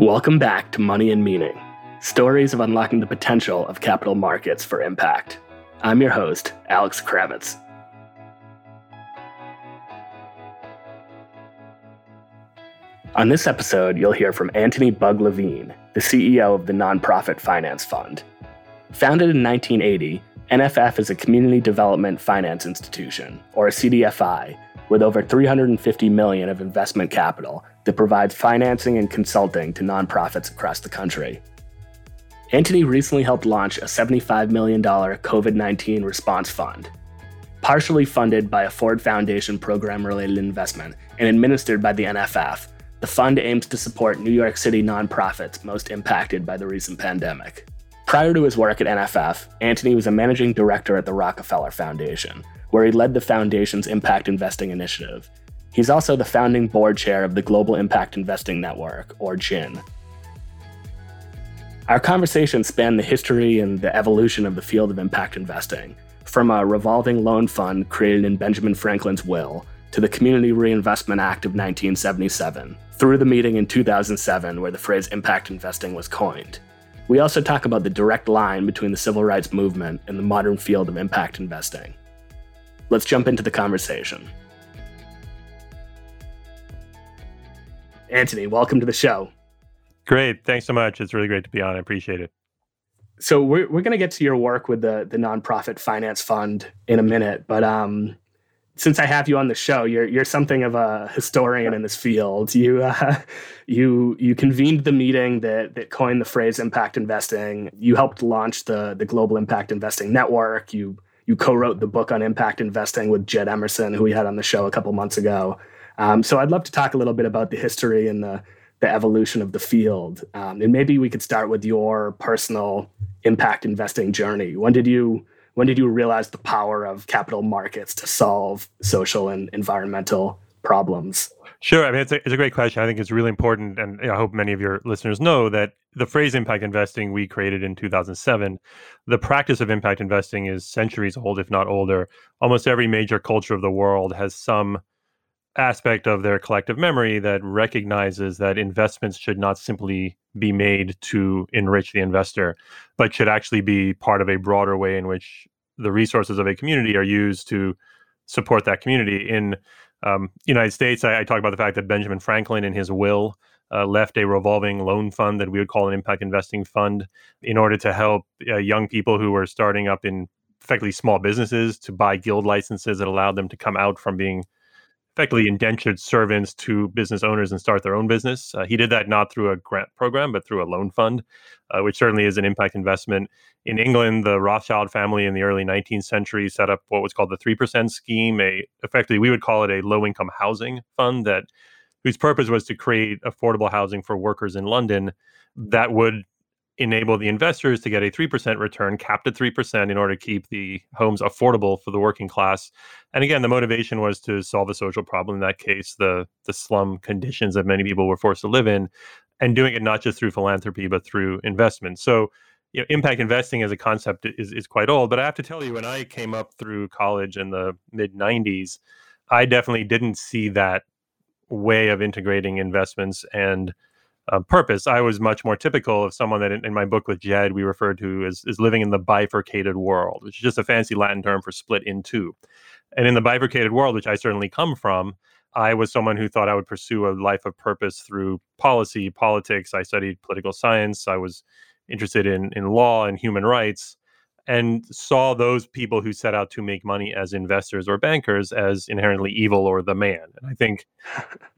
Welcome back to Money and Meaning stories of unlocking the potential of capital markets for impact. I'm your host, Alex Kravitz. On this episode, you'll hear from Antony Bugg-Levine, the CEO of the Nonprofit Finance Fund. Founded in 1980, NFF is a community development finance institution, or a CDFI, with over 350 million of investment capital that provides financing and consulting to nonprofits across the country. Antony recently helped launch a $75 million COVID 19 response fund. Partially funded by a Ford Foundation program related investment and administered by the NFF, the fund aims to support New York City nonprofits most impacted by the recent pandemic. Prior to his work at NFF, Antony was a managing director at the Rockefeller Foundation, where he led the foundation's impact investing initiative. He's also the founding board chair of the Global Impact Investing Network, or GIIN. Our conversation spanned the history and the evolution of the field of impact investing, from a revolving loan fund created in Benjamin Franklin's will to the Community Reinvestment Act of 1977, through the meeting in 2007 where the phrase impact investing was coined. We also talk about the direct line between the civil rights movement and the modern field of impact investing. Let's jump into the conversation. Antony, welcome to the show. Great. Thanks so much. It's really great to be on. I appreciate it. So we're, we're going to get to your work with the, the nonprofit finance fund in a minute, but um, since I have you on the show, you're you're something of a historian in this field. You uh, you you convened the meeting that that coined the phrase impact investing. You helped launch the the Global Impact Investing Network. You you co-wrote the book on impact investing with Jed Emerson, who we had on the show a couple months ago. Um, so I'd love to talk a little bit about the history and the the evolution of the field. Um, and maybe we could start with your personal impact investing journey. When did you when did you realize the power of capital markets to solve social and environmental problems? Sure. I mean, it's a, it's a great question. I think it's really important. And I hope many of your listeners know that the phrase impact investing we created in 2007, the practice of impact investing is centuries old, if not older. Almost every major culture of the world has some aspect of their collective memory that recognizes that investments should not simply be made to enrich the investor, but should actually be part of a broader way in which the resources of a community are used to support that community. In um, United States, I, I, talk about the fact that Benjamin Franklin, in his will, uh, left a revolving loan fund that we would call an impact investing fund in order to help uh, young people who were starting up in effectively small businesses to buy guild licenses that allowed them to come out from being effectively indentured servants to business owners and start their own business. Uh, he did that not through a grant program, but through a loan fund, uh, which certainly is an impact investment. In England, the Rothschild family in the early 19th century set up what was called the 3% scheme, a effectively we would call it a low income housing fund that whose purpose was to create affordable housing for workers in London that would enable the investors to get a 3% return capped at 3% in order to keep the homes affordable for the working class. And again the motivation was to solve a social problem in that case the the slum conditions that many people were forced to live in and doing it not just through philanthropy but through investment. So you know, impact investing as a concept is, is quite old but i have to tell you when i came up through college in the mid 90s i definitely didn't see that way of integrating investments and uh, purpose. I was much more typical of someone that in, in, my book with Jed we referred to as, as living in the bifurcated world, which is just a fancy Latin term for split in two. And in the bifurcated world, which I certainly come from, I was someone who thought I would pursue a life of purpose through policy, politics. I studied political science. I was interested in in law and human rights and saw those people who set out to make money as investors or bankers as inherently evil or the man. And I think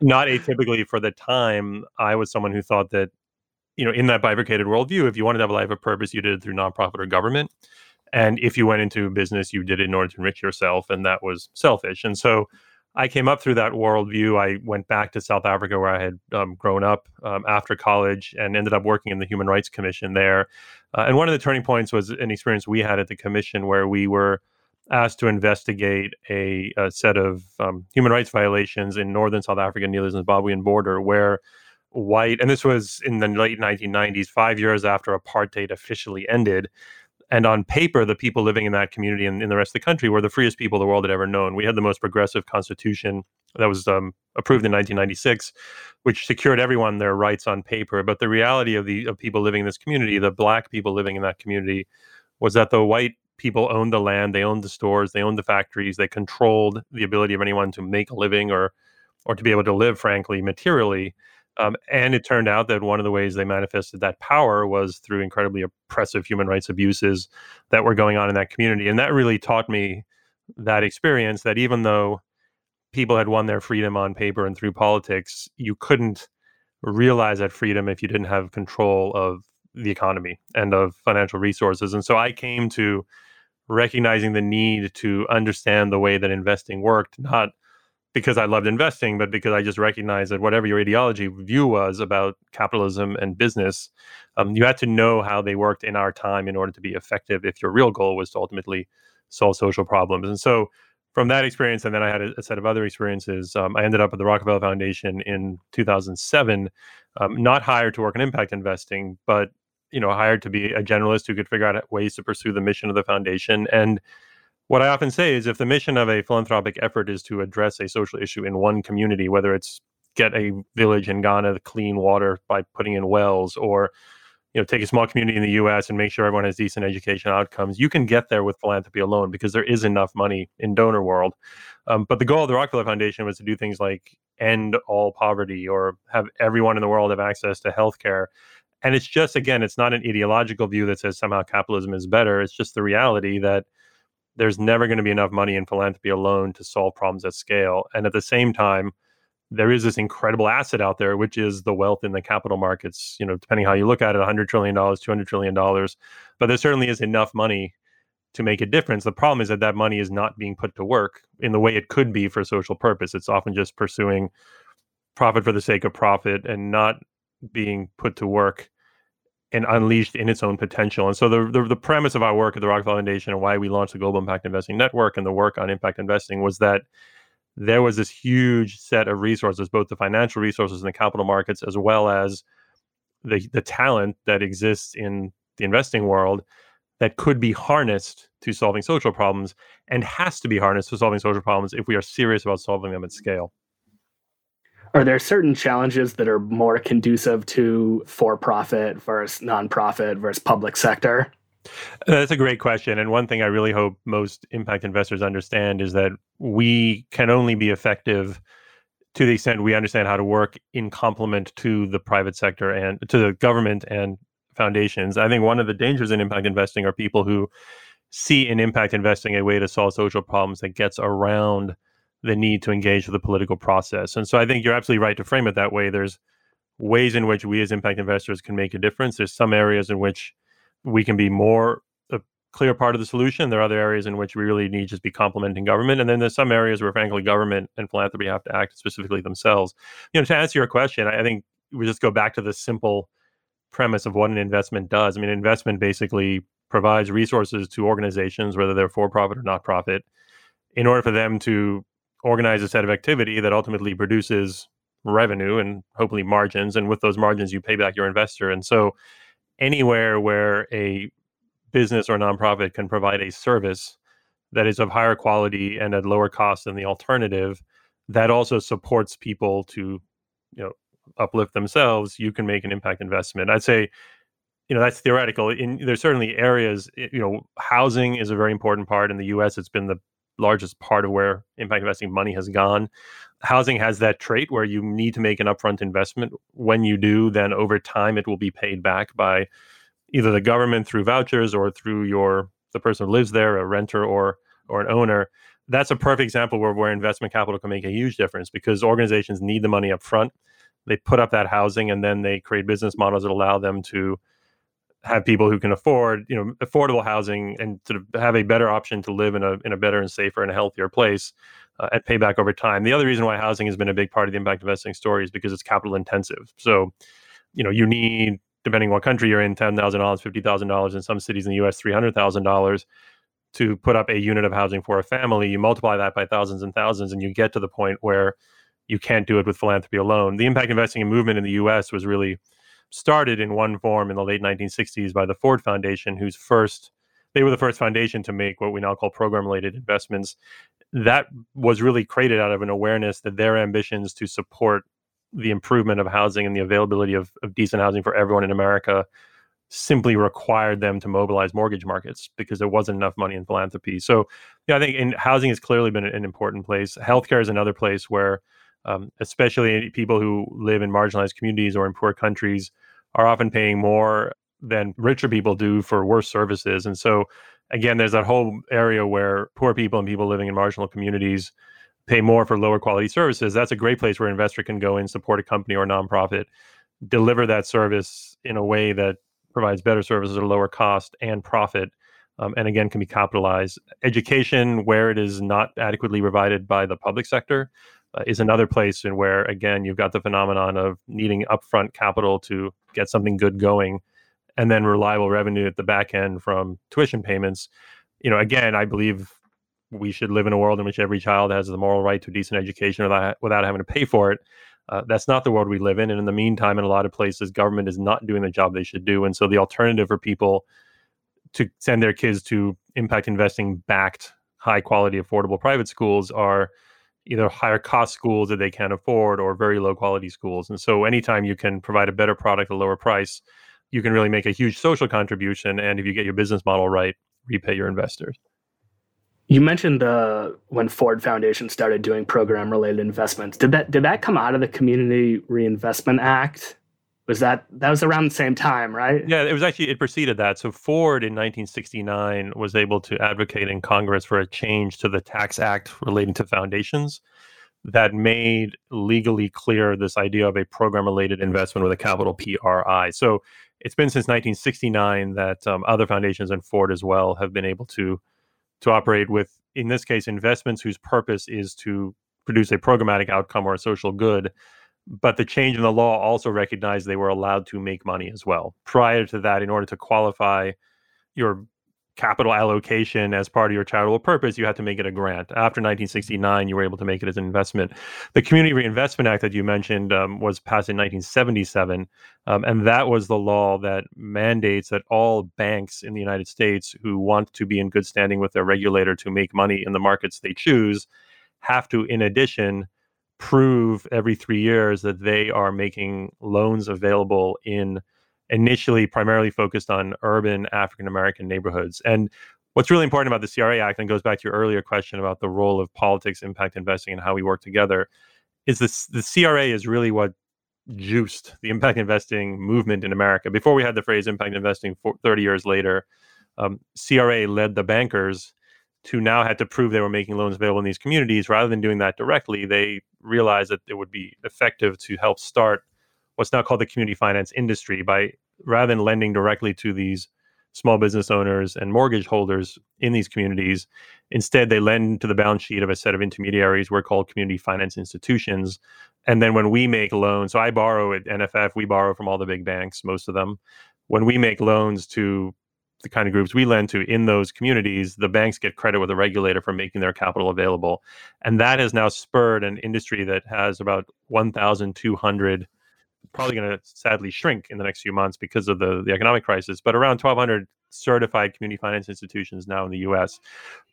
not atypically for the time, I was someone who thought that, you know, in that bifurcated worldview, if you wanted to have a life of purpose, you did it through nonprofit or government. And if you went into business, you did it in order to enrich yourself, and that was selfish. And so I came up through that worldview. I went back to South Africa where I had um, grown up um, after college and ended up working in the Human Rights Commission there. Uh, and one of the turning points was an experience we had at the commission where we were asked to investigate a, a set of um, human rights violations in northern South Africa near the Zimbabwean border, where white, and this was in the late 1990s, five years after apartheid officially ended. And on paper, the people living in that community and in the rest of the country were the freest people the world had ever known. We had the most progressive constitution that was um, approved in 1996, which secured everyone their rights on paper. But the reality of the of people living in this community, the black people living in that community, was that the white people owned the land, they owned the stores, they owned the factories, they controlled the ability of anyone to make a living or or to be able to live, frankly, materially. Um, and it turned out that one of the ways they manifested that power was through incredibly oppressive human rights abuses that were going on in that community. And that really taught me that experience that even though people had won their freedom on paper and through politics, you couldn't realize that freedom if you didn't have control of the economy and of financial resources. And so I came to recognizing the need to understand the way that investing worked, not because I loved investing, but because I just recognized that whatever your ideology view was about capitalism and business, um, you had to know how they worked in our time in order to be effective if your real goal was to ultimately solve social problems. And so from that experience, and then I had a, a set of other experiences, um, I ended up at the Rockefeller Foundation in 2007, um, not hired to work in impact investing, but you know hired to be a generalist who could figure out ways to pursue the mission of the foundation and what I often say is if the mission of a philanthropic effort is to address a social issue in one community, whether it's get a village in Ghana clean water by putting in wells or you know take a small community in the US and make sure everyone has decent education outcomes, you can get there with philanthropy alone because there is enough money in donor world. Um, but the goal of the Rockefeller Foundation was to do things like end all poverty or have everyone in the world have access to healthcare. And it's just again, it's not an ideological view that says somehow capitalism is better. It's just the reality that there's never going to be enough money in philanthropy alone to solve problems at scale. And at the same time, there is this incredible asset out there, which is the wealth in the capital markets. You know, depending how you look at it, 100 trillion dollars, 200 trillion dollars, but there certainly is enough money to make a difference. The problem is that that money is not being put to work in the way it could be for social purpose. It's often just pursuing profit for the sake of profit and not being put to work and unleashed in its own potential. And so the, the, the premise of our work at the Rockefeller Foundation and why we launched the Global Impact Investing Network and the work on impact investing was that there was this huge set of resources, both the financial resources in the capital markets as well as the the talent that exists in the investing world that could be harnessed to solving social problems and has to be harnessed to solving social problems if we are serious about solving them at scale. Are there certain challenges that are more conducive to for profit versus nonprofit versus public sector? That's a great question. And one thing I really hope most impact investors understand is that we can only be effective to the extent we understand how to work in complement to the private sector and to the government and foundations. I think one of the dangers in impact investing are people who see in impact investing a way to solve social problems that gets around the need to engage with the political process. And so I think you're absolutely right to frame it that way. There's ways in which we as impact investors can make a difference. There's some areas in which we can be more a clear part of the solution. There are other areas in which we really need just be complementing government. And then there's some areas where frankly government and philanthropy have to act specifically themselves. You know, to answer your question, I think we just go back to the simple premise of what an investment does. I mean, investment basically provides resources to organizations, whether they're for profit or not profit, in order for them to organize a set of activity that ultimately produces revenue and hopefully margins and with those margins you pay back your investor. And so anywhere where a business or nonprofit can provide a service that is of higher quality and at lower cost than the alternative that also supports people to you know uplift themselves you can make an impact investment. I'd say you know that's theoretical. In there's certainly areas you know housing is a very important part. In the us it's been the largest part of where impact investing money has gone. Housing has that trait where you need to make an upfront investment. When you do, then over time it will be paid back by either the government through vouchers or through your the person who lives there, a renter or or an owner. That's a perfect example where, where investment capital can make a huge difference because organizations need the money up front. They put up that housing and then they create business models that allow them to have people who can afford you know affordable housing and sort of have a better option to live in a in a better and safer and a healthier place uh, at payback over time. The other reason why housing has been a big part of the impact investing story is because it's capital intensive. So, you know, you need depending on what country you're in, ten thousand dollars, fifty thousand dollars in some cities in the U.S., three hundred thousand dollars to put up a unit of housing for a family. You multiply that by thousands and thousands, and you get to the point where you can't do it with philanthropy alone. The impact investing movement in the U.S. was really started in one form in the late 1960s by the Ford Foundation, whose first they were the first foundation to make what we now call program related investments. that was really created out of an awareness that their ambitions to support the improvement of housing and the availability of, of decent housing for everyone in America simply required them to mobilize mortgage markets because there wasn't enough money in philanthropy. So, yeah, I think in housing has clearly been an important place. Healthcare is another place where, um, especially people who live in marginalized communities or in poor countries, are often paying more than richer people do for worse services. And so, again, there's that whole area where poor people and people living in marginal communities pay more for lower quality services. That's a great place where an investor can go and support a company or a nonprofit, deliver that service in a way that provides better services at a lower cost and profit. Um, and again, can be capitalized. Education, where it is not adequately provided by the public sector, uh, is another place in where, again, you've got the phenomenon of needing upfront capital to get something good going, and then reliable revenue at the back end from tuition payments. You know, again, I believe we should live in a world in which every child has the moral right to a decent education without, without having to pay for it. Uh, that's not the world we live in. And in the meantime, in a lot of places, government is not doing the job they should do. And so the alternative for people to send their kids to impact investing backed, high quality, affordable private schools are either higher cost schools that they can't afford or very low quality schools. And so anytime you can provide a better product at a lower price, you can really make a huge social contribution. And if you get your business model right, repay your investors. You mentioned the when Ford Foundation started doing program-related investments. Did that did that come out of the Community Reinvestment Act? Was that that was around the same time, right? Yeah, it was actually it preceded that. So Ford in 1969 was able to advocate in Congress for a change to the tax act relating to foundations that made legally clear this idea of a program-related investment with a capital PRI. So it's been since 1969 that um, other foundations and Ford as well have been able to to operate with, in this case, investments whose purpose is to produce a programmatic outcome or a social good. But the change in the law also recognized they were allowed to make money as well. Prior to that, in order to qualify your capital allocation as part of your charitable purpose, you had to make it a grant. After 1969, you were able to make it as an investment. The Community Reinvestment Act that you mentioned um, was passed in 1977, um, and that was the law that mandates that all banks in the United States who want to be in good standing with their regulator to make money in the markets they choose have to, in addition, prove every three years that they are making loans available in initially primarily focused on urban African American neighborhoods. And what's really important about the CRA Act, and goes back to your earlier question about the role of politics, impact investing, and how we work together, is this the CRA is really what juiced the impact investing movement in America. Before we had the phrase impact investing, 30 years later, um, CRA led the bankers to now had to prove they were making loans available in these communities. Rather than doing that directly, they realized that it would be effective to help start what's now called the community finance industry by rather than lending directly to these small business owners and mortgage holders in these communities. Instead, they lend to the balance sheet of a set of intermediaries. We're called community finance institutions. And then when we make loans, so I borrow at NFF, we borrow from all the big banks, most of them. When we make loans to the kind of groups we lend to in those communities, the banks get credit with the regulator for making their capital available. And that has now spurred an industry that has about 1,200 probably going to sadly shrink in the next few months because of the, the economic crisis, but around 1,200 certified community finance institutions now in the US.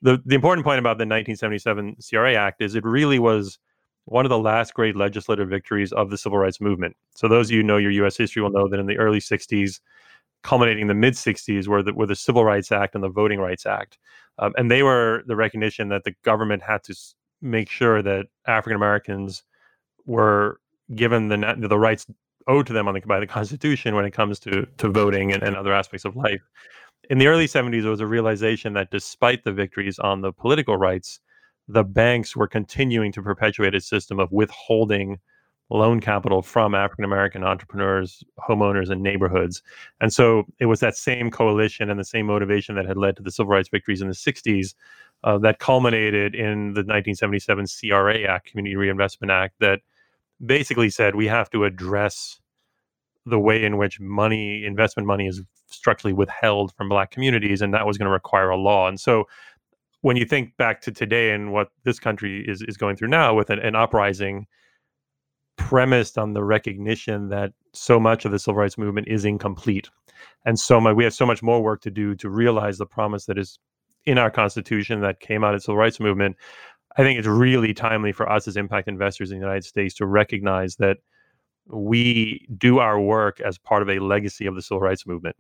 The, the important point about the 1977 CRA Act is it really was one of the last great legislative victories of the civil rights movement. So, those of you who know your US history will know that in the early 60s, culminating in the mid 60s, were the, were the Civil Rights Act and the Voting Rights Act. Um, and they were the recognition that the government had to make sure that African Americans were given the the rights owed to them the, by the Constitution when it comes to to voting and, and other aspects of life. In the early 70s, there was a realization that despite the victories on the political rights, the banks were continuing to perpetuate a system of withholding loan capital from African American entrepreneurs, homeowners, and neighborhoods. And so it was that same coalition and the same motivation that had led to the civil rights victories in the 60s uh, that culminated in the 1977 CRA Act, Community Reinvestment Act, that basically said we have to address the way in which money, investment money, is structurally withheld from Black communities, and that was going to require a law. And so, when you think back to today and what this country is is going through now with an, an uprising premised on the recognition that so much of the civil rights movement is incomplete, and so much we have so much more work to do to realize the promise that is in our Constitution that came out of the civil rights movement. I think it's really timely for us as impact investors in the United States to recognize that we do our work as part of a legacy of the civil rights movement.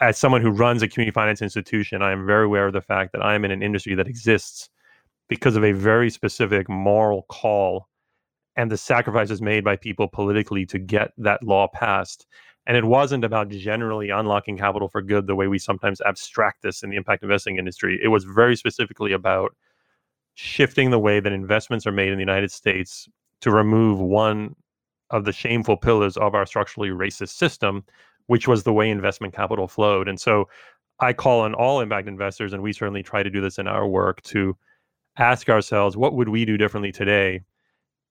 As someone who runs a community finance institution, I am very aware of the fact that I am in an industry that exists because of a very specific moral call and the sacrifices made by people politically to get that law passed. And it wasn't about generally unlocking capital for good the way we sometimes abstract this in the impact investing industry. It was very specifically about shifting the way that investments are made in the United States to remove one of the shameful pillars of our structurally racist system, which was the way investment capital flowed. And so I call on all impact investors, and we certainly try to do this in our work to ask ourselves what would we do differently today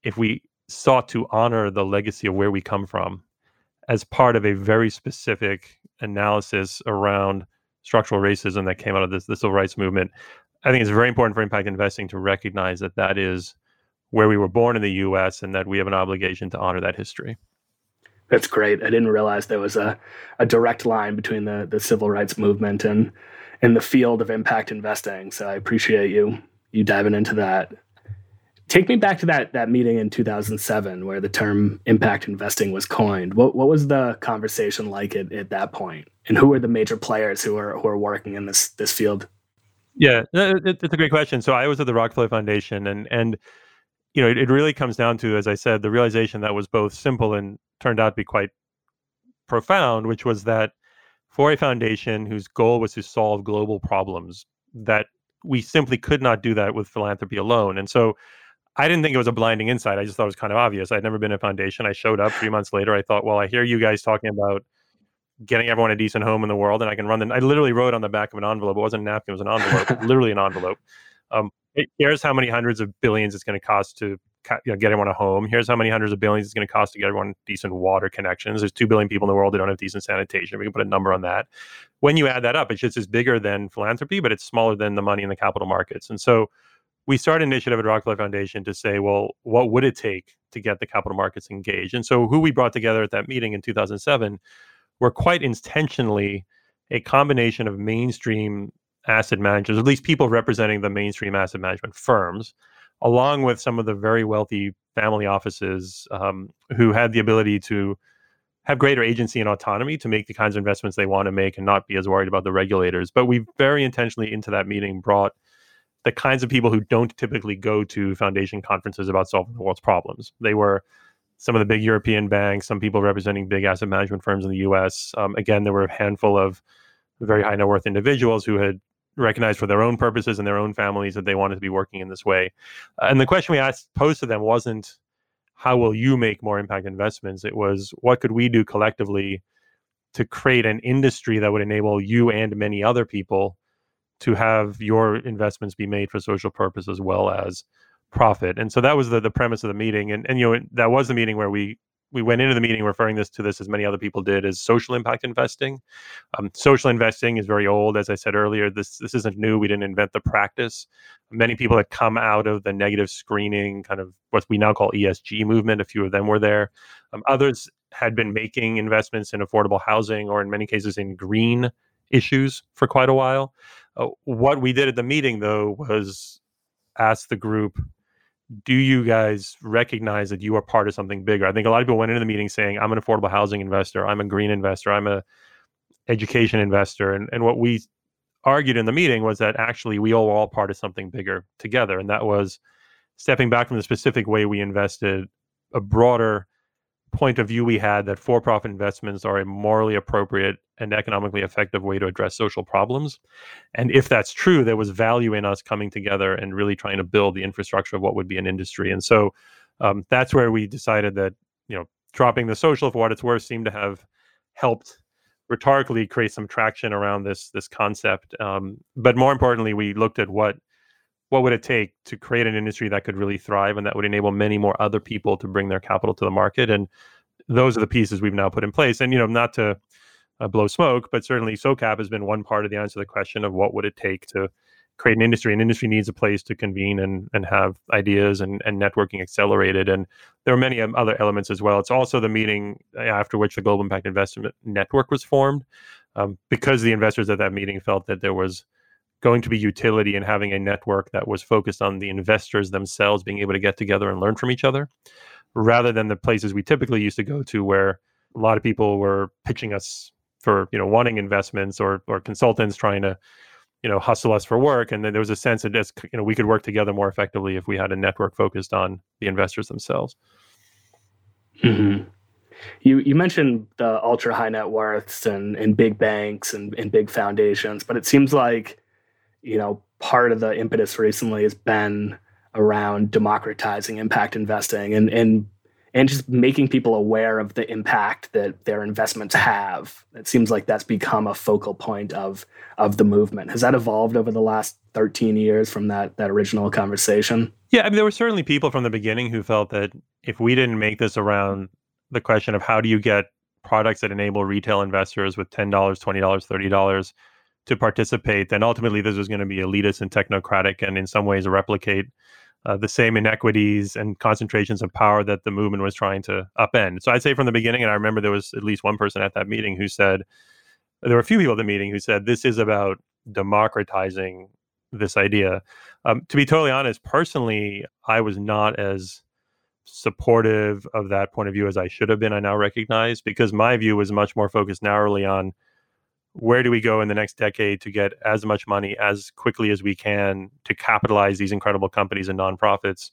if we sought to honor the legacy of where we come from as part of a very specific analysis around structural racism that came out of this the civil rights movement i think it's very important for impact investing to recognize that that is where we were born in the us and that we have an obligation to honor that history. That's great. I didn't realize there was a, a direct line between the, the civil rights movement and in the field of impact investing. So i appreciate you you diving into that take me back to that that meeting in 2007 where the term impact investing was coined. What what was the conversation like at, at that point, and who were the major players who are who are working in this this field? Yeah, it's a great question. So I was at the Rockefeller Foundation, and and you know it, it really comes down to, as I said, the realization that was both simple and turned out to be quite profound, which was that for a foundation whose goal was to solve global problems, that we simply could not do that with philanthropy alone, and so I didn't think it was a blinding insight. I just thought it was kind of obvious. I'd never been a foundation. I showed up three months later. I thought, well, I hear you guys talking about getting everyone a decent home in the world, and I can run them. I literally wrote on the back of an envelope. It wasn't a napkin. It was an envelope, literally an envelope. Um, here's how many hundreds of billions it's going to cost to you know, get everyone a home. Here's how many hundreds of billions it's going to cost to get everyone decent water connections. There's two billion people in the world that don't have decent sanitation. We can put a number on that. When you add that up, it's just as bigger than philanthropy, but it's smaller than the money in the capital markets. And so we started an initiative at Rockefeller Foundation to say, well, what would it take to get the capital markets engaged? And so, who we brought together at that meeting in 2007 were quite intentionally a combination of mainstream asset managers, at least people representing the mainstream asset management firms, along with some of the very wealthy family offices um, who had the ability to have greater agency and autonomy to make the kinds of investments they want to make and not be as worried about the regulators. But we very intentionally into that meeting brought the kinds of people who don't typically go to foundation conferences about solving the world's problems. They were some of the big European banks, some people representing big asset management firms in the US. Um, again, there were a handful of very high net worth individuals who had recognized for their own purposes and their own families that they wanted to be working in this way. Uh, and the question we asked posed to them wasn't, how will you make more impact investments? It was, what could we do collectively to create an industry that would enable you and many other people to have your investments be made for social purpose as well as profit. And so that was the, the premise of the meeting. And, and, you know, that was the meeting where we, we went into the meeting referring this to this as many other people did as social impact investing. Um, social investing is very old, as I said earlier. This this isn't new. We didn't invent the practice. Many people that come out of the negative screening, kind of what we now call ESG movement. A few of them were there. Um, others had been making investments in affordable housing, or in many cases in green issues for quite a while. Uh, what we did at the meeting, though, was ask the group, do you guys recognize that you are part of something bigger? I think a lot of people went into the meeting saying, I'm an affordable housing investor, I'm a green investor, I'm a education investor. And, and what we argued in the meeting was that actually we all were all part of something bigger together. And that was stepping back from the specific way we invested, a broader point of view we had that for profit investments are a morally appropriate and economically effective way to address social problems. And if that's true, there was value in us coming together and really trying to build the infrastructure of what would be an industry. And so um, that's where we decided that, you know, dropping the social for what it's worth seemed to have helped rhetorically create some traction around this this concept. Um, but more importantly, we looked at what what would it take to create an industry that could really thrive and that would enable many more other people to bring their capital to the market? And those are the pieces we've now put in place. And you know not to uh, blow smoke but certainly SOCAP has been one part of the answer to the question of what would it take to create an industry. An industry needs a place to convene and and have ideas and, and networking accelerated. And there are many um, other elements as well. It's also the meeting uh, after which the global impact investment network was formed. Um, because the investors at that meeting felt that there was going to be utility in having a network that was focused on the investors themselves being able to get together and learn from each other rather than the places we typically used to go to where a lot of people were pitching us for you know wanting investments or or consultants trying to you know hustle us for work and then there was a sense that this you know we could work together more effectively if we had a network focused on the investors themselves mm-hmm. you you mentioned the ultra high net worths and, and big banks and, and big foundations but it seems like you know part of the impetus recently has been around democratizing impact investing and and and just making people aware of the impact that their investments have. It seems like that's become a focal point of of the movement. Has that evolved over the last 13 years from that that original conversation? Yeah, I mean there were certainly people from the beginning who felt that if we didn't make this around the question of how do you get products that enable retail investors with $10, $20, $30 to participate, then ultimately this was going to be elitist and technocratic and in some ways replicate uh, the same inequities and concentrations of power that the movement was trying to upend. So I'd say from the beginning, and I remember there was at least one person at that meeting who said, there were a few people at the meeting who said, this is about democratizing this idea. Um, to be totally honest, personally, I was not as supportive of that point of view as I should have been. I now recognize because my view was much more focused narrowly on where do we go in the next decade to get as much money as quickly as we can to capitalize these incredible companies and nonprofits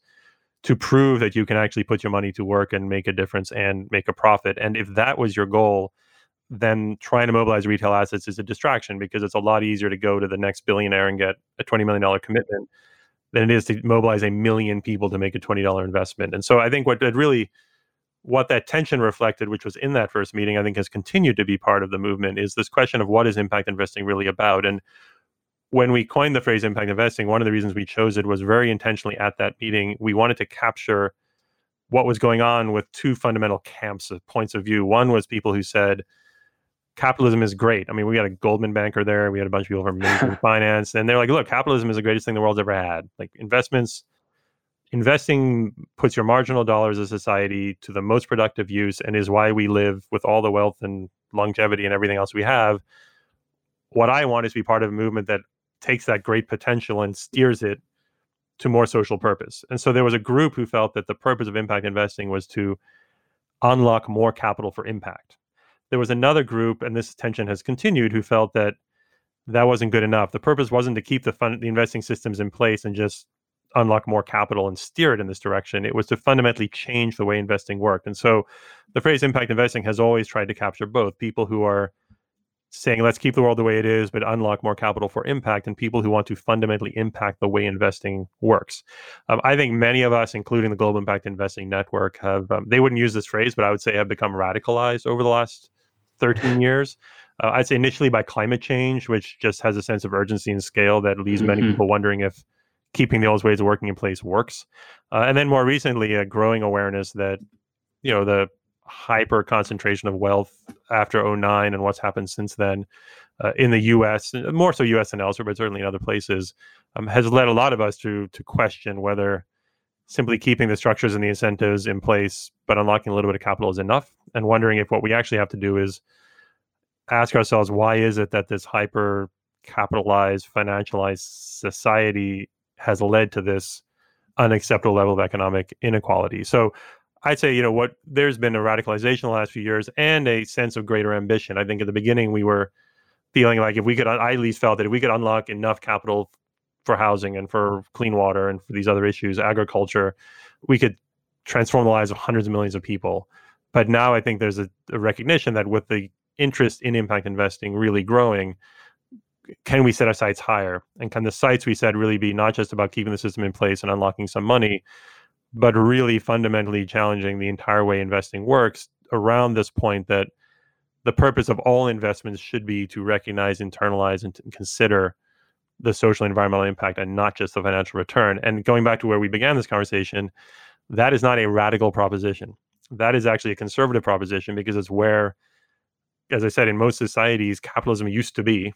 to prove that you can actually put your money to work and make a difference and make a profit. And if that was your goal, then trying to mobilize retail assets is a distraction because it's a lot easier to go to the next billionaire and get a $20 million commitment than it is to mobilize a million people to make a $20 investment. And so I think what it really what that tension reflected, which was in that first meeting, I think has continued to be part of the movement, is this question of what is impact investing really about? And when we coined the phrase impact investing, one of the reasons we chose it was very intentionally at that meeting. We wanted to capture what was going on with two fundamental camps of points of view. One was people who said capitalism is great. I mean, we got a Goldman banker there, we had a bunch of people from finance, and they're like, look, capitalism is the greatest thing the world's ever had. Like investments investing puts your marginal dollars as society to the most productive use and is why we live with all the wealth and longevity and everything else we have. What I want is to be part of a movement that takes that great potential and steers it to more social purpose. And so there was a group who felt that the purpose of impact investing was to unlock more capital for impact. There was another group, and this tension has continued, who felt that that wasn't good enough. The purpose wasn't to keep the fund, the investing systems in place and just unlock more capital and steer it in this direction. It was to fundamentally change the way investing worked. And so the phrase impact investing has always tried to capture both people who are saying, let's keep the world the way it is, but unlock more capital for impact, and people who want to fundamentally impact the way investing works. Um, I think many of us, including the Global Impact Investing Network, have, um, they wouldn't use this phrase, but I would say have become radicalized over the last 13 years. Uh, I'd say initially by climate change, which just has a sense of urgency and scale that leaves mm-hmm. many people wondering if keeping the old ways of working in place works. Uh, and then more recently, a growing awareness that, you know, the hyper concentration of wealth after 09 and what's happened since then uh, in the US, more so US and elsewhere, but certainly in other places, um, has led a lot of us to to question whether simply keeping the structures and the incentives in place, but unlocking a little bit of capital is enough, and wondering if what we actually have to do is ask ourselves why is it that this hyper capitalized, financialized society has led to this unacceptable level of economic inequality. So I'd say, you know, what there's been a radicalization in the last few years and a sense of greater ambition. I think at the beginning we were feeling like if we could, I at least felt that if we could unlock enough capital for housing and for clean water and for these other issues, agriculture, we could transform the lives of hundreds of millions of people. But now I think there's a, a recognition that with the interest in impact investing really growing, can we set our sights higher? And can the sights we set really be not just about keeping the system in place and unlocking some money, but really fundamentally challenging the entire way investing works around this point that the purpose of all investments should be to recognize, internalize, and consider the social and environmental impact and not just the financial return. And going back to where we began this conversation, that is not a radical proposition. That is actually a conservative proposition because it's where, as I said, in most societies, capitalism used to be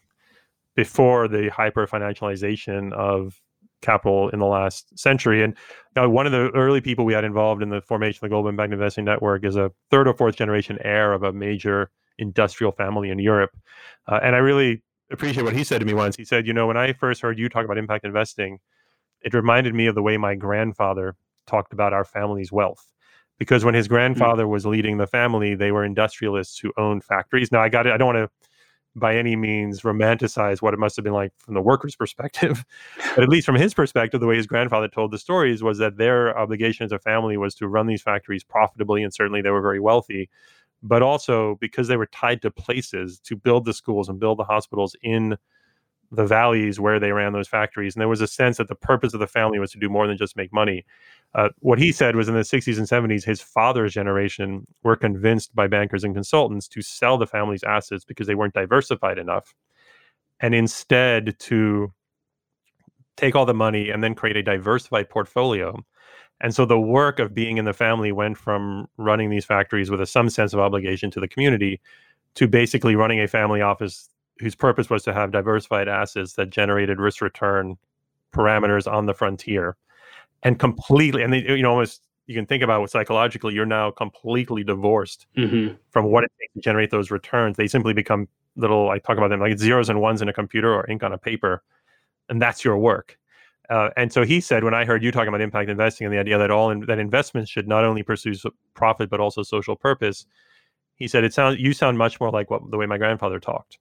before the hyper financialization of capital in the last century. And one of the early people we had involved in the formation of the Global Impact Investing Network is a third or fourth generation heir of a major industrial family in Europe. Uh, and I really appreciate what he said to me once. He said, You know, when I first heard you talk about impact investing, it reminded me of the way my grandfather talked about our family's wealth. Because when his hmm. grandfather mm-hmm. was leading the family, they were industrialists who owned factories. Now, I got it. I don't want to by any means romanticize what it must have been like from the worker's perspective. but at least from his perspective, the way his grandfather told the stories was that their obligation as a family was to run these factories profitably, and certainly they were very wealthy. But also because they were tied to places to build the schools and build the hospitals in the valleys where they ran those factories. And there was a sense that the purpose of the family was to do more than just make money. Uh, what he said was in the 60s and 70s, his father's generation were convinced by bankers and consultants to sell the family's assets because they weren't diversified enough. And instead, to take all the money and then create a diversified portfolio. And so the work of being in the family went from running these factories with a, some sense of obligation to the community to basically running a family office whose purpose was to have diversified assets that generated risk return parameters on the frontier. And completely and they, you know almost you can think about it psychologically you're now completely divorced mm-hmm. from what it takes to generate those returns. They simply become little i talk about them like zeros and ones in a computer or ink on a paper and that's your work. Uh, and so he said when i heard you talking about impact investing and the idea that all in, that investments should not only pursue profit but also social purpose he said it sounds you sound much more like what the way my grandfather talked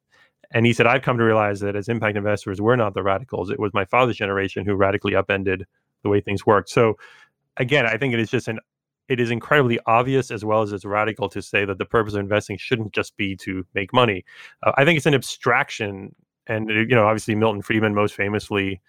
and he said, I've come to realize that as impact investors, we're not the radicals. It was my father's generation who radically upended the way things worked. So again, I think it is just an it is incredibly obvious as well as it's radical to say that the purpose of investing shouldn't just be to make money. Uh, I think it's an abstraction, and you know, obviously Milton Friedman most famously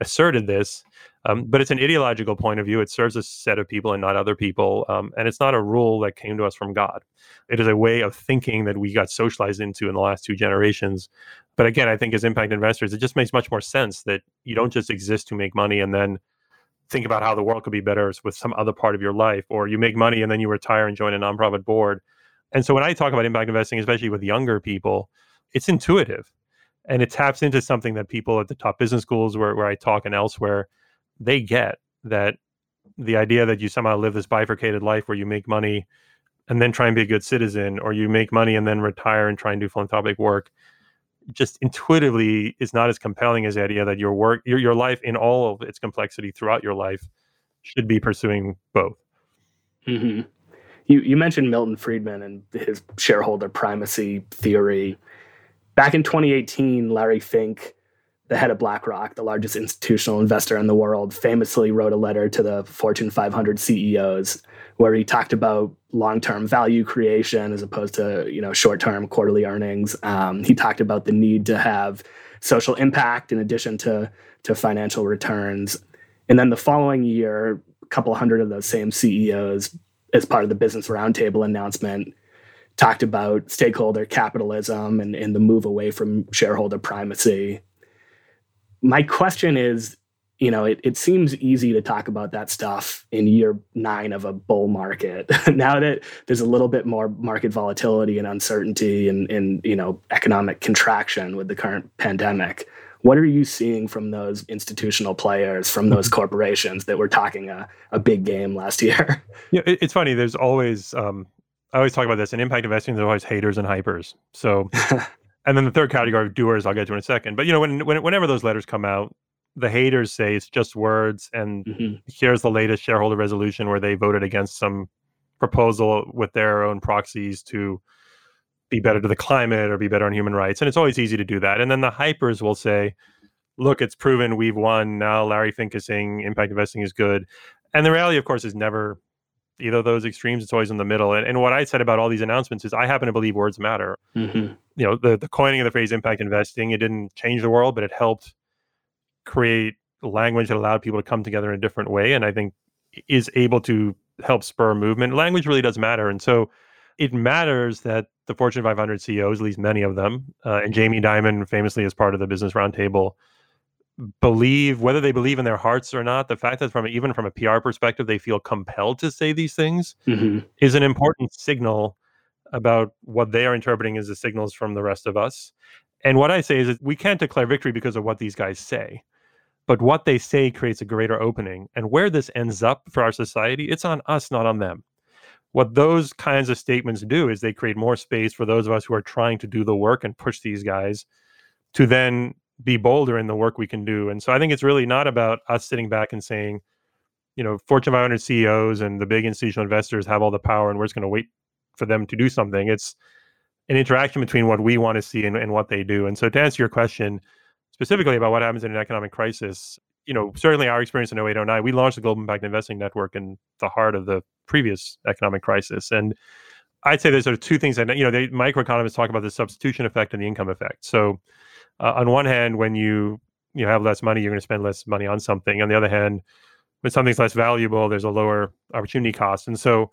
asserted this, um, but it's an ideological point of view. It serves a set of people and not other people, um, and it's not a rule that came to us from God. It is a way of thinking that we got socialized into in the last two generations. But again, I think as impact investors, it just makes much more sense that you don't just exist to make money and then think about how the world could be better with some other part of your life, or you make money and then you retire and join a nonprofit board. And so when I talk about impact investing, especially with younger people, it's intuitive and it taps into something that people at the top business schools where, where I talk and elsewhere, they get that the idea that you somehow live this bifurcated life where you make money and then try and be a good citizen, or you make money and then retire and try and do philanthropic work just intuitively is not as compelling as the idea that your work your, your life in all of its complexity throughout your life should be pursuing both mm-hmm. you, you mentioned milton friedman and his shareholder primacy theory back in 2018 larry fink the head of BlackRock, the largest institutional investor in the world, famously wrote a letter to the Fortune 500 CEOs where he talked about long-term value creation as opposed to you know short-term quarterly earnings. Um, he talked about the need to have social impact in addition to to financial returns. And then the following year, a couple hundred of those same CEOs, as part of the Business Roundtable announcement, talked about stakeholder capitalism and, and the move away from shareholder primacy my question is you know, it, it seems easy to talk about that stuff in year nine of a bull market. now that there's a little bit more market volatility and uncertainty and, and, you know, economic contraction with the current pandemic, what are you seeing from those institutional players, from those corporations that were talking a, a big game last year? Yeah, it, it's funny. There's always, um, I always talk about this in impact investing, there's always haters and hypers. So and then the third category of doers I'll get to in a second. But you know, when, when whenever those letters come out, the haters say it's just words, and mm-hmm. here's the latest shareholder resolution where they voted against some proposal with their own proxies to be better to the climate or be better on human rights, and it's always easy to do that. And then the hypers will say, "Look, it's proven we've won. Now Larry Fink is saying impact investing is good." And the reality, of course, is never either of those extremes. It's always in the middle. And, and what I said about all these announcements is I happen to believe words matter. Mm-hmm. You know, the, the coining of the phrase impact investing, it didn't change the world, but it helped create language that allowed people to come together in a different way. And I think is able to help spur movement. Language really does matter. And so it matters that the Fortune 500 CEOs, at least many of them, uh, and Jamie Dimon famously as part of the Business Roundtable, believe whether they believe in their hearts or not the fact that from even from a pr perspective they feel compelled to say these things mm-hmm. is an important signal about what they are interpreting as the signals from the rest of us. And what i say is that we can't declare victory because of what these guys say but what they say creates a greater opening. And where this ends up for our society it's on us not on them. What those kinds of statements do is they create more space for those of us who are trying to do the work and push these guys to then be bolder in the work we can do. And so I think it's really not about us sitting back and saying, you know, Fortune 500 CEOs and the big institutional investors have all the power and we're just going to wait for them to do something. It's an interaction between what we want to see and, and what they do. And so to answer your question specifically about what happens in an economic crisis, you know, certainly our experience in 08, 09, we launched the Global Impact Investing Network in the heart of the previous economic crisis. And I'd say there's sort of two things that, you know, the microeconomists talk about the substitution effect and the income effect. So uh, on one hand, when you you have less money, you're going to spend less money on something. On the other hand, when something's less valuable, there's a lower opportunity cost. And so,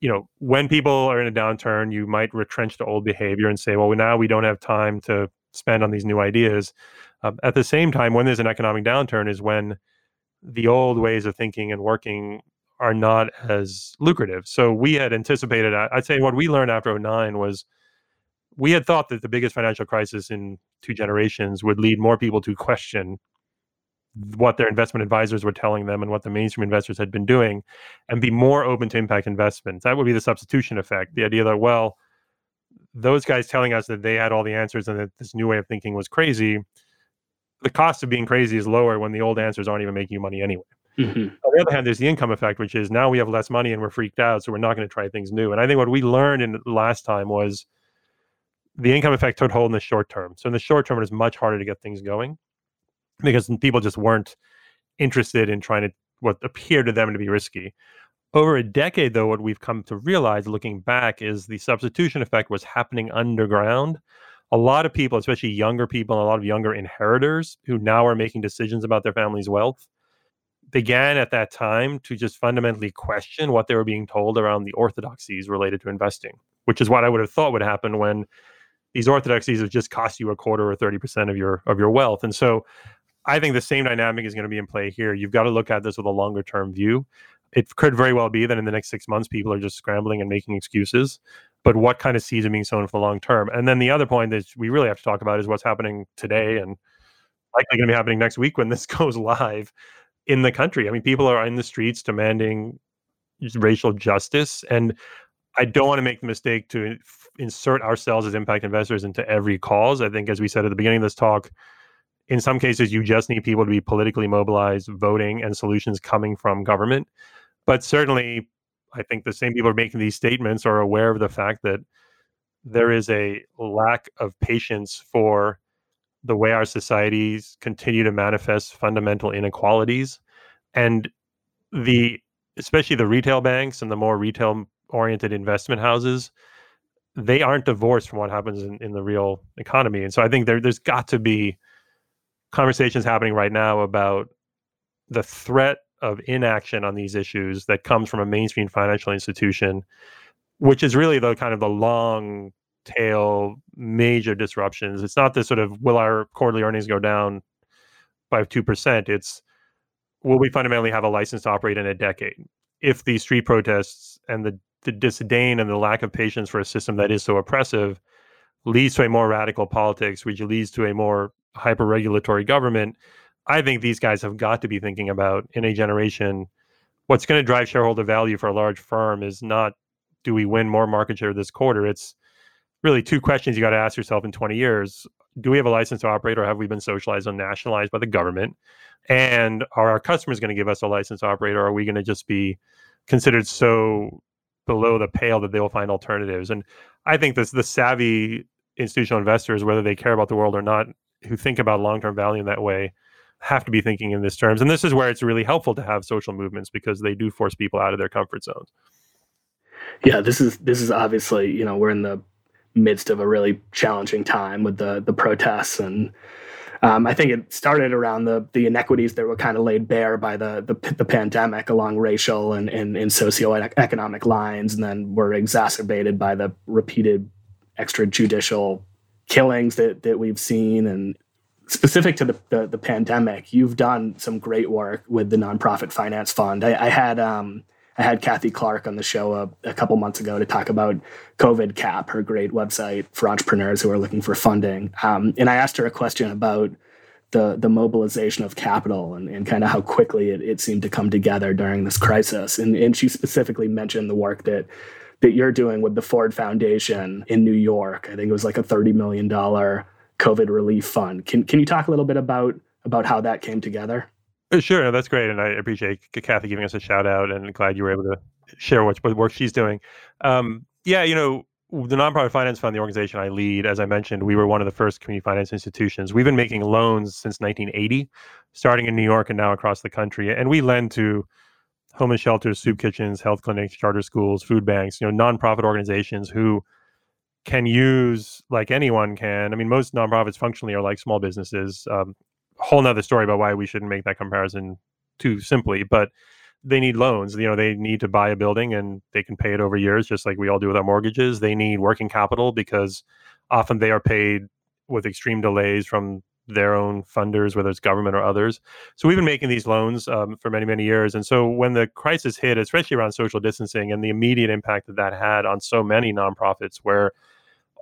you know, when people are in a downturn, you might retrench to old behavior and say, well, now we don't have time to spend on these new ideas. Um, at the same time, when there's an economic downturn, is when the old ways of thinking and working are not as lucrative. So we had anticipated, I'd say what we learned after 09 was we had thought that the biggest financial crisis in two generations would lead more people to question what their investment advisors were telling them and what the mainstream investors had been doing and be more open to impact investments. That would be the substitution effect. The idea that, well, those guys telling us that they had all the answers and that this new way of thinking was crazy, the cost of being crazy is lower when the old answers aren't even making you money anyway. Mm-hmm. On the other hand, there's the income effect, which is now we have less money and we're freaked out, so we're not going to try things new. And I think what we learned in last time was the income effect took hold in the short term. So in the short term, it was much harder to get things going because people just weren't interested in trying to what appeared to them to be risky. Over a decade, though, what we've come to realize looking back is the substitution effect was happening underground. A lot of people, especially younger people, and a lot of younger inheritors who now are making decisions about their family's wealth, began at that time to just fundamentally question what they were being told around the orthodoxies related to investing, which is what I would have thought would happen when these orthodoxies have just cost you a quarter or 30% of your of your wealth. And so I think the same dynamic is going to be in play here. You've got to look at this with a longer term view. It could very well be that in the next six months, people are just scrambling and making excuses. But what kind of seeds are being sown for the long term? And then the other point that we really have to talk about is what's happening today and likely going to be happening next week when this goes live in the country. I mean, people are in the streets demanding racial justice. And I don't want to make the mistake to insert ourselves as impact investors into every cause. I think, as we said at the beginning of this talk, in some cases, you just need people to be politically mobilized, voting, and solutions coming from government. But certainly, I think the same people are making these statements are aware of the fact that there is a lack of patience for the way our societies continue to manifest fundamental inequalities and the especially the retail banks and the more retail oriented investment houses they aren't divorced from what happens in, in the real economy. And so I think there, there's got to be conversations happening right now about the threat of inaction on these issues that comes from a mainstream financial institution, which is really the kind of the long tail major disruptions. It's not this sort of will our quarterly earnings go down by 2%. It's will we fundamentally have a license to operate in a decade? If the street protests and the the disdain and the lack of patience for a system that is so oppressive leads to a more radical politics, which leads to a more hyper regulatory government. I think these guys have got to be thinking about in a generation what's going to drive shareholder value for a large firm is not do we win more market share this quarter? It's really two questions you got to ask yourself in 20 years. Do we have a license to operate or have we been socialized and nationalized by the government? And are our customers going to give us a license to operate or are we going to just be considered so below the pale that they will find alternatives. And I think this the savvy institutional investors, whether they care about the world or not, who think about long term value in that way, have to be thinking in this terms. And this is where it's really helpful to have social movements because they do force people out of their comfort zones. Yeah, this is this is obviously, you know, we're in the midst of a really challenging time with the the protests and um, I think it started around the the inequities that were kind of laid bare by the the, the pandemic along racial and, and, and socioeconomic lines, and then were exacerbated by the repeated extrajudicial killings that that we've seen. And specific to the, the, the pandemic, you've done some great work with the nonprofit finance fund. I, I had um, I had Cathy Clark on the show a, a, couple months ago to talk about COVID Cap, her great website for entrepreneurs who are looking for funding. Um, and I asked her a question about the the mobilization of capital and, and kind of how quickly it, it seemed to come together during this crisis. And, and she specifically mentioned the work that that you're doing with the Ford Foundation in New York. I think it was like a $30 million COVID Relief Fund. Can can you talk a little bit about about how that came together? Uh, sure, that's great, and I appreciate Cathy giving us a shout out, and glad you were able to share what, what work she's doing. Um, yeah, you know, the nonprofit finance fund, the organization I lead, as I mentioned, we were one of the first community finance institutions. We've been making loans since 1980, starting in New York and now across the country, and we lend to homeless shelters, soup kitchens, health clinics, charter schools, food banks, you know, nonprofit organizations who can use like anyone can. I mean, most nonprofits functionally are like small businesses. Um, whole nother story about why we shouldn't make that comparison too simply, but they need loans. You know, they need to buy a building and they can pay it over years, just like we all do with our mortgages. They need working capital because often they are paid with extreme delays from their own funders, whether it's government or others. So we've been making these loans um, for many, many years. And so when the crisis hit, especially around social distancing and the immediate impact that that had on so many nonprofits, where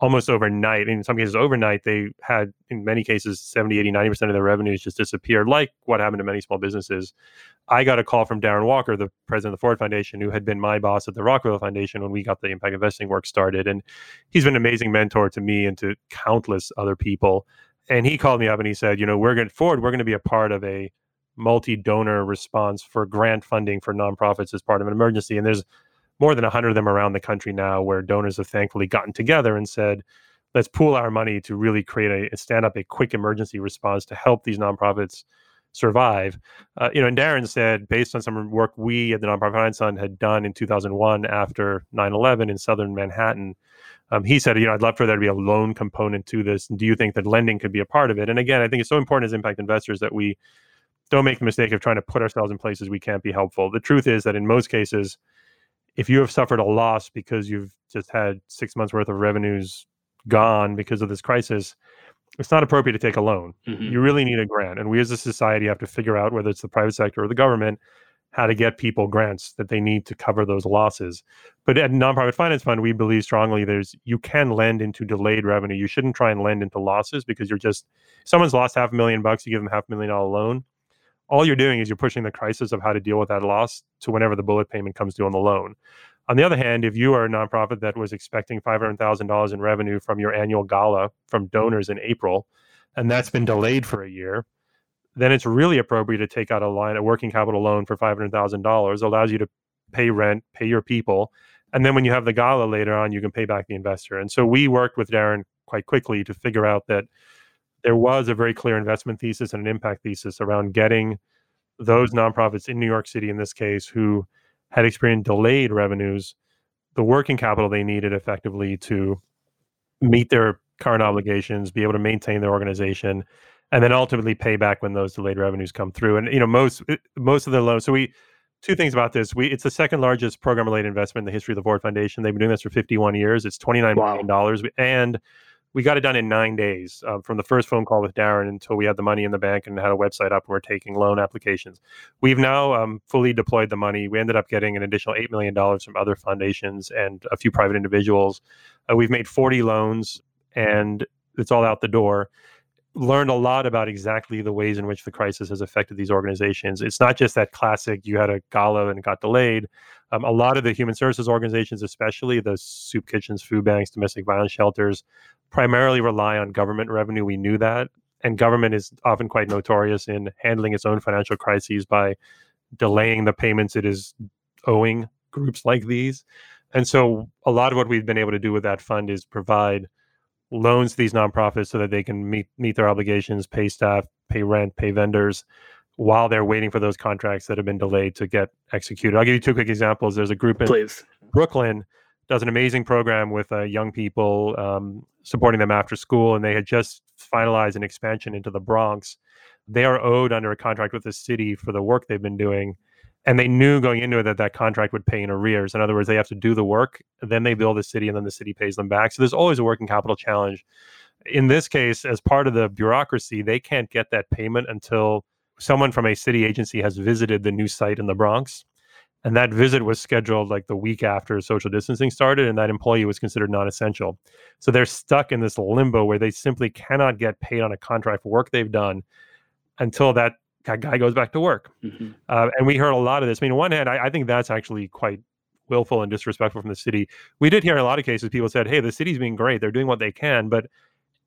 almost overnight, in some cases overnight, they had, in many cases, 70, 80, 90% of their revenues just disappeared, like what happened to many small businesses. I got a call from Darren Walker, the president of the Ford Foundation, who had been my boss at the Rockefeller Foundation when we got the impact investing work started. And he's been an amazing mentor to me and to countless other people. And he called me up and he said, you know, we're going Ford. we're going to be a part of a multi-donor response for grant funding for nonprofits as part of an emergency. And there's more than 100 of them around the country now where donors have thankfully gotten together and said, let's pool our money to really create a stand up a quick emergency response to help these nonprofits survive. Uh, you know, and Darren said, based on some work we at the Nonprofit Finance Fund had done in 2001 after 9 11 in southern Manhattan, um, he said, you know, I'd love for there to be a loan component to this. And do you think that lending could be a part of it? And again, I think it's so important as impact investors that we don't make the mistake of trying to put ourselves in places we can't be helpful. The truth is that in most cases, if you have suffered a loss because you've just had six months worth of revenues gone because of this crisis, it's not appropriate to take a loan. Mm-hmm. You really need a grant. And we as a society have to figure out whether it's the private sector or the government how to get people grants that they need to cover those losses. But at nonprofit finance fund, we believe strongly there's you can lend into delayed revenue. You shouldn't try and lend into losses because you're just someone's lost half a million bucks, you give them half a million dollar loan all you're doing is you're pushing the crisis of how to deal with that loss to whenever the bullet payment comes due on the loan. On the other hand, if you are a nonprofit that was expecting $500,000 in revenue from your annual gala from donors in April, and that's been delayed for a year, then it's really appropriate to take out a line, a working capital loan for $500,000, allows you to pay rent, pay your people. And then when you have the gala later on, you can pay back the investor. And so we worked with Darren quite quickly to figure out that there was a very clear investment thesis and an impact thesis around getting those nonprofits in New York City, in this case, who had experienced delayed revenues, the working capital they needed effectively to meet their current obligations, be able to maintain their organization, and then ultimately pay back when those delayed revenues come through. And you know, most eh, most of the loans. So we two things about this. We it's the second largest program related investment in the history of the Ford Foundation. They've been doing this for 51 years. It's 29 wow. million dollars, and we got it done in nine days um, from the first phone call with Darren until we had the money in the bank and had a website up and we're taking loan applications. We've now um, fully deployed the money. We ended up getting an additional $8 million from other foundations and a few private individuals. Uh, we've made 40 loans and it's all out the door. Learned a lot about exactly the ways in which the crisis has affected these organizations. It's not just that classic, you had a gala and it got delayed. Um, a lot of the human services organizations, especially the soup kitchens, food banks, domestic violence shelters, primarily rely on government revenue. We knew that. And government is often quite notorious in handling its own financial crises by delaying the payments it is owing groups like these. And so a lot of what we've been able to do with that fund is provide loans to these nonprofits so that they can meet meet their obligations, pay staff, pay rent, pay vendors while they're waiting for those contracts that have been delayed to get executed. I'll give you two quick examples. There's a group in Please. Brooklyn does an amazing program with uh, young people, um, supporting them after school, and they had just finalized an expansion into the Bronx. They are owed under a contract with the city for the work they've been doing, and they knew going into it that that contract would pay in arrears. In other words, they have to do the work, then they bill the city, and then the city pays them back. So there's always a working capital challenge. In this case, as part of the bureaucracy, they can't get that payment until someone from a city agency has visited the new site in the Bronx and that visit was scheduled like the week after social distancing started and that employee was considered non-essential so they're stuck in this limbo where they simply cannot get paid on a contract for work they've done until that, that guy goes back to work mm-hmm. uh, and we heard a lot of this i mean on one hand I, I think that's actually quite willful and disrespectful from the city we did hear in a lot of cases people said hey the city's being great they're doing what they can but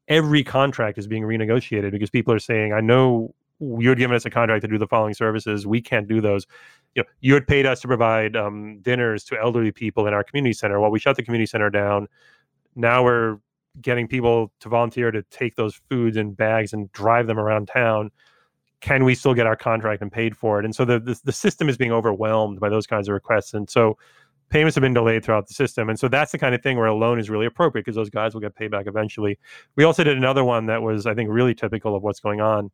every contract is being renegotiated because people are saying, I know you're giving us a contract to do the following services. We can't do those. You know, you had paid us to provide um, dinners to elderly people in our community center. Well, we shut the community center down. Now we're getting people to volunteer to take those foods in bags and drive them around town. Can we still get our contract and paid for it? And so the, the, the system is being overwhelmed by those kinds of requests. And so payments have been delayed throughout the system. And so that's the kind of thing where a loan is really appropriate because those guys will get paid back eventually. We also did another one that was, I think, really typical of what's going on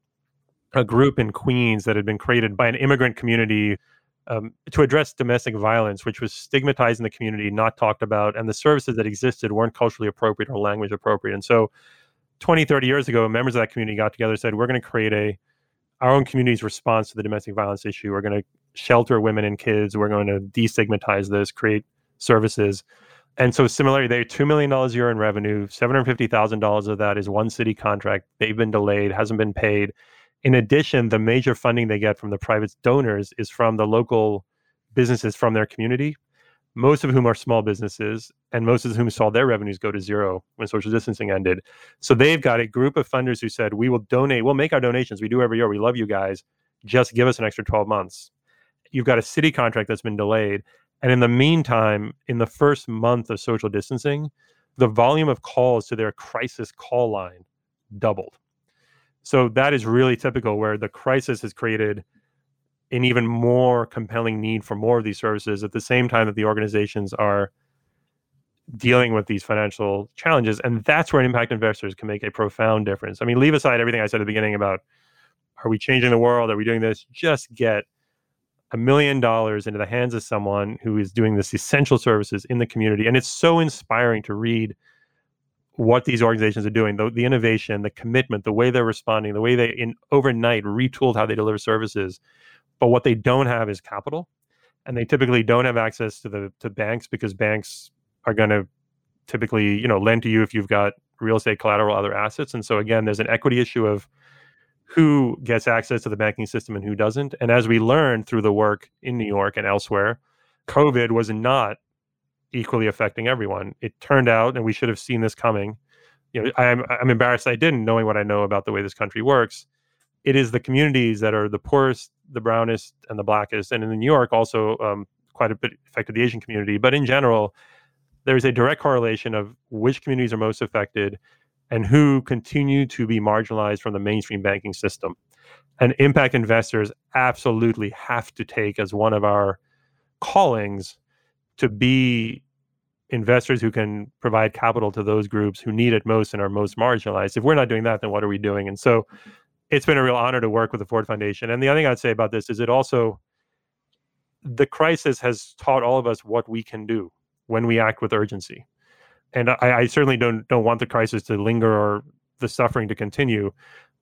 a group in Queens that had been created by an immigrant community um, to address domestic violence, which was stigmatized in the community, not talked about, and the services that existed weren't culturally appropriate or language appropriate. And so 20, 30 years ago, members of that community got together and said, we're going to create a our own community's response to the domestic violence issue. We're going to shelter women and kids. We're going to destigmatize this, create services. And so similarly, they $2 million a year in revenue. $750,000 of that is one city contract. They've been delayed, hasn't been paid. In addition, the major funding they get from the private donors is from the local businesses from their community, most of whom are small businesses, and most of whom saw their revenues go to zero when social distancing ended. So they've got a group of funders who said, We will donate, we'll make our donations. We do every year. We love you guys. Just give us an extra 12 months. You've got a city contract that's been delayed. And in the meantime, in the first month of social distancing, the volume of calls to their crisis call line doubled. So that is really typical where the crisis has created an even more compelling need for more of these services at the same time that the organizations are dealing with these financial challenges. And that's where impact investors can make a profound difference. I mean, leave aside everything I said at the beginning about are we changing the world? Are we doing this? Just get a million dollars into the hands of someone who is doing this essential services in the community. And it's so inspiring to read what these organizations are doing, the, the innovation, the commitment, the way they're responding, the way they in overnight retooled how they deliver services. But what they don't have is capital, and they typically don't have access to the to banks because banks are going to typically you know lend to you if you've got real estate collateral, other assets. And so again, there's an equity issue of who gets access to the banking system and who doesn't. And as we learned through the work in New York and elsewhere, COVID was not equally affecting everyone. It turned out, and we should have seen this coming. You know, I'm I'm embarrassed I didn't, knowing what I know about the way this country works. It is the communities that are the poorest, the brownest, and the blackest, and in New York also um, quite a bit affected the Asian community. But in general, there's a direct correlation of which communities are most affected and who continue to be marginalized from the mainstream banking system. And impact investors absolutely have to take as one of our callings to be investors who can provide capital to those groups who need it most and are most marginalized. If we're not doing that, then what are we doing? And so it's been a real honor to work with the Ford Foundation. And the other thing I'd say about this is it also, the crisis has taught all of us what we can do when we act with urgency. And I, I certainly don't don't want the crisis to linger or the suffering to continue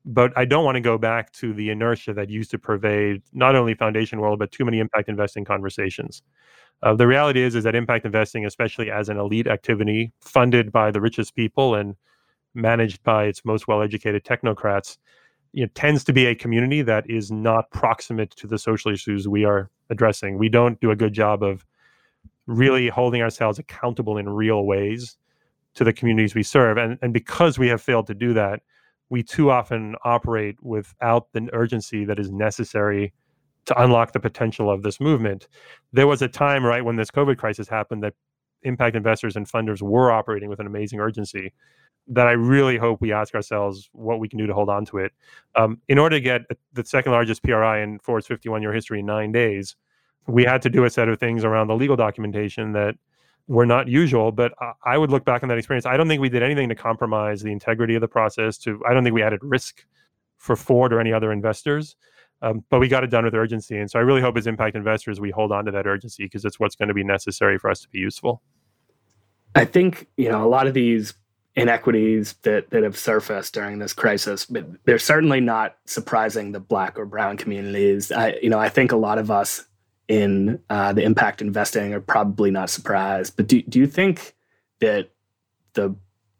but I don't want to go back to the inertia that used to pervade not only foundation world but too many impact investing conversations. Uh, the reality is is that impact investing, especially as an elite activity funded by the richest people and managed by its most well-educated technocrats, tends to be a community that is not proximate to the social issues we are addressing. We don't do a good job of really holding ourselves accountable in real ways to the communities we serve, and and because we have failed to do that we too often operate without the urgency that is necessary to unlock the potential of this movement. There was a time, right, when this COVID crisis happened that impact investors and funders were operating with an amazing urgency that I really hope we ask ourselves what we can do to hold on to it. Um, in order to get the second largest PRI in Ford's 51 year history in nine days, we had to do a set of things around the legal documentation that were not usual. But I would look back on that experience. I don't think we did anything to compromise the integrity of the process. To I don't think we added risk for Ford or any other investors. Um, but we got it done with urgency, and so I really hope as impact investors we hold on to that urgency because it's what's going to be necessary for us to be useful. I think you know a lot of these inequities that that have surfaced during this crisis, but they're certainly not surprising the Black or Brown communities. I you know I think a lot of us in uh, the impact investing are probably not surprised. But do, do you think that the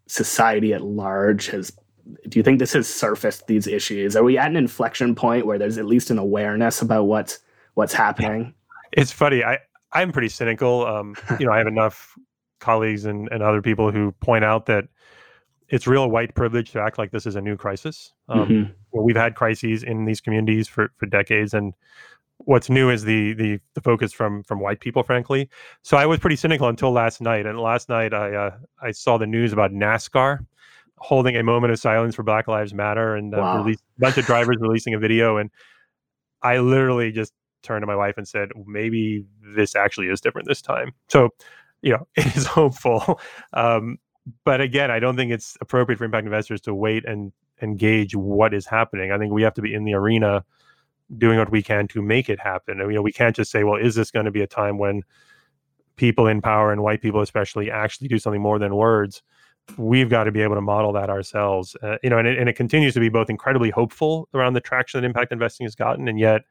society at large has do you think this has surfaced these issues? Are we at an inflection point where there's at least an awareness about what's what's happening? It's funny. I I'm pretty cynical. Um, you know, I have enough colleagues and, and other people who point out that it's real white privilege to act like this is a new crisis. Um, mm-hmm. well, we've had crises in these communities for, for decades, and what's new is the, the the focus from from white people, frankly. So I was pretty cynical until last night, and last night I uh, I saw the news about NASCAR holding a moment of silence for Black Lives Matter, and uh, wow. a bunch of drivers releasing a video, and I literally just turned to my wife and said, maybe this actually is different this time. So, you know, it is hopeful. Um, but again, I don't think it's appropriate for impact investors to wait and engage what is happening. I think we have to be in the arena doing what we can to make it happen. And, you know, we can't just say, well, is this going to be a time when people in power and white people especially actually do something more than words? We've got to be able to model that ourselves. Uh, you know, and it, and it continues to be both incredibly hopeful around the traction that impact investing has gotten, and yet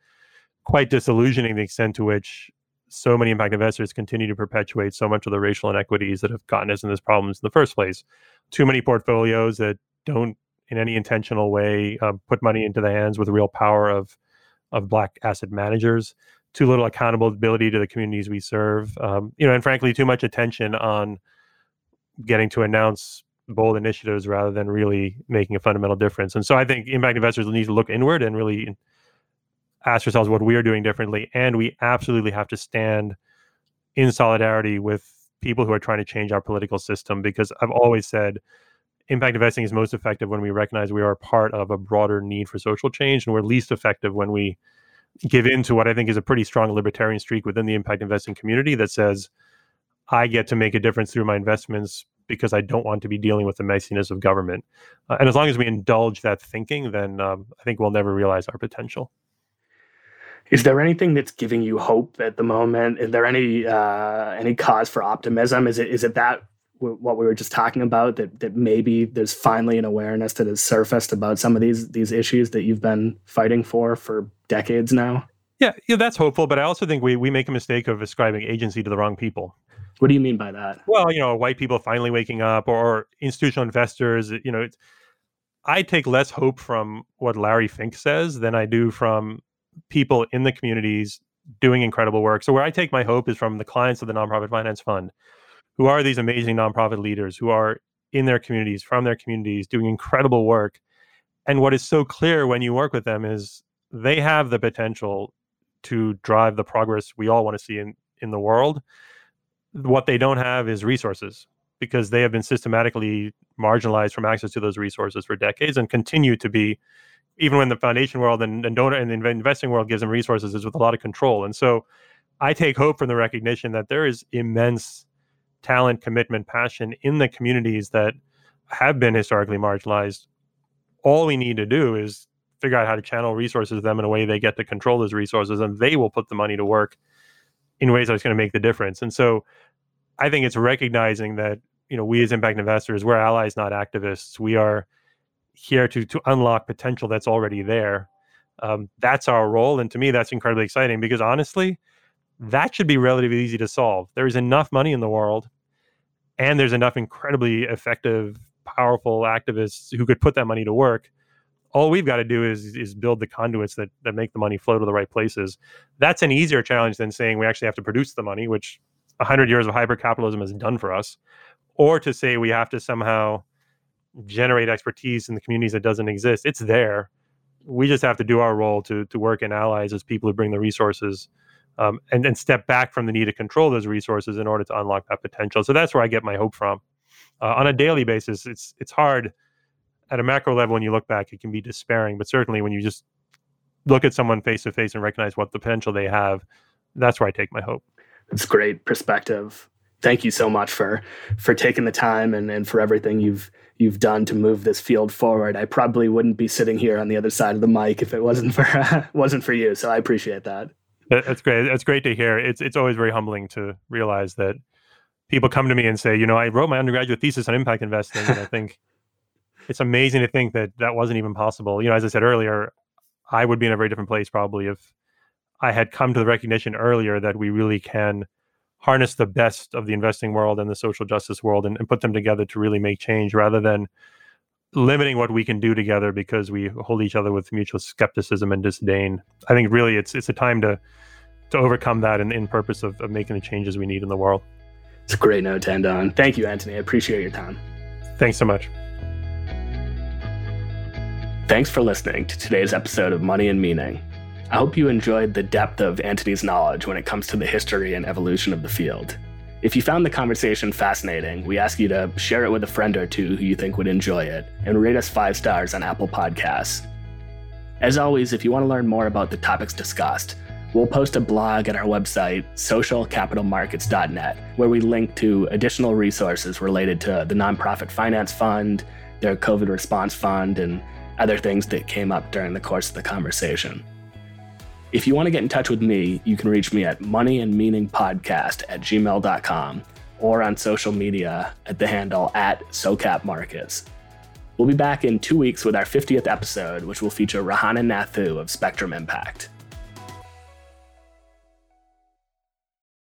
quite disillusioning the extent to which so many impact investors continue to perpetuate so much of the racial inequities that have gotten us in this problems in the first place. Too many portfolios that don't, in any intentional way, uh, put money into the hands with real power of of black asset managers. Too little accountability to the communities we serve. Um, you know, and frankly, too much attention on getting to announce bold initiatives rather than really making a fundamental difference. And so, I think impact investors need to look inward and really ask ourselves what we are doing differently. And we absolutely have to stand in solidarity with people who are trying to change our political system because I've always said impact investing is most effective when we recognize we are part of a broader need for social change and we're least effective when we give in to what I think is a pretty strong libertarian streak within the impact investing community that says I get to make a difference through my investments because I don't want to be dealing with the messiness of government. Uh, and as long as we indulge that thinking, then um, I think we'll never realize our potential. Is there anything that's giving you hope at the moment? Is there any uh, any cause for optimism? Is it is it that what we were just talking about that that maybe there's finally an awareness that has surfaced about some of these these issues that you've been fighting for for decades now? Yeah, yeah, that's hopeful. But I also think we we make a mistake of ascribing agency to the wrong people. What do you mean by that? Well, you know, white people finally waking up, or institutional investors. You know, I take less hope from what Larry Fink says than I do from people in the communities doing incredible work. So where I take my hope is from the clients of the Nonprofit Finance Fund, who are these amazing nonprofit leaders who are in their communities, from their communities, doing incredible work. And what is so clear when you work with them is they have the potential to drive the progress we all want to see in, in the world. What they don't have is resources because they have been systematically marginalized from access to those resources for decades and continue to be even when the foundation world and, and donor and the investing world gives them resources is with a lot of control. And so I take hope from the recognition that there is immense talent, commitment, passion in the communities that have been historically marginalized. All we need to do is figure out how to channel resources to them in a way they get to control those resources and they will put the money to work in ways that's going to make the difference. And so I think it's recognizing that, you know, we as impact investors, we're allies, not activists. We are here to to unlock potential that's already there. Um, that's our role, and to me, that's incredibly exciting because honestly, that should be relatively easy to solve. There is enough money in the world, and there's enough incredibly effective, powerful activists who could put that money to work. All we've got to do is is build the conduits that that make the money flow to the right places. That's an easier challenge than saying we actually have to produce the money, which 100 years of hypercapitalism has done for us, or to say we have to somehow generate expertise in the communities that doesn't exist. It's there. We just have to do our role to to work in allies as people who bring the resources, um, and then step back from the need to control those resources in order to unlock that potential. So that's where I get my hope from. Uh, on a daily basis, it's it's hard at a macro level when you look back. It can be despairing, but certainly when you just look at someone face to face and recognize what the potential they have, that's where I take my hope. It's great perspective. Thank you so much for for taking the time and, and for everything you've you've done to move this field forward. I probably wouldn't be sitting here on the other side of the mic if it wasn't for wasn't for you. So I appreciate that. That's great. That's great to hear. It's it's always very humbling to realize that people come to me and say, you know, I wrote my undergraduate thesis on impact investing, and I think it's amazing to think that that wasn't even possible. You know, as I said earlier, I would be in a very different place probably if I had come to the recognition earlier that we really can harness the best of the investing world and the social justice world and, and put them together to really make change rather than limiting what we can do together because we hold each other with mutual skepticism and disdain. I think really it's it's a time to to overcome that in, in purpose of, of making the changes we need in the world. It's a great note to end on. Thank you, Antony. I appreciate your time. Thanks so much. Thanks for listening to today's episode of Money and Meaning. I hope you enjoyed the depth of Antony's knowledge when it comes to the history and evolution of the field. If you found the conversation fascinating, we ask you to share it with a friend or two who you think would enjoy it and rate us five stars on Apple Podcasts. As always, if you want to learn more about the topics discussed, we'll post a blog at our website, socialcapitalmarkets.net, where we link to additional resources related to the Nonprofit Finance Fund, their COVID response fund, and other things that came up during the course of the conversation. If you want to get in touch with me, you can reach me at moneyandmeaningpodcast at gmail.com or on social media at the handle at SoCapMarkets. We'll be back in two weeks with our 50th episode, which will feature Rehana Nathoo of Spectrum Impact.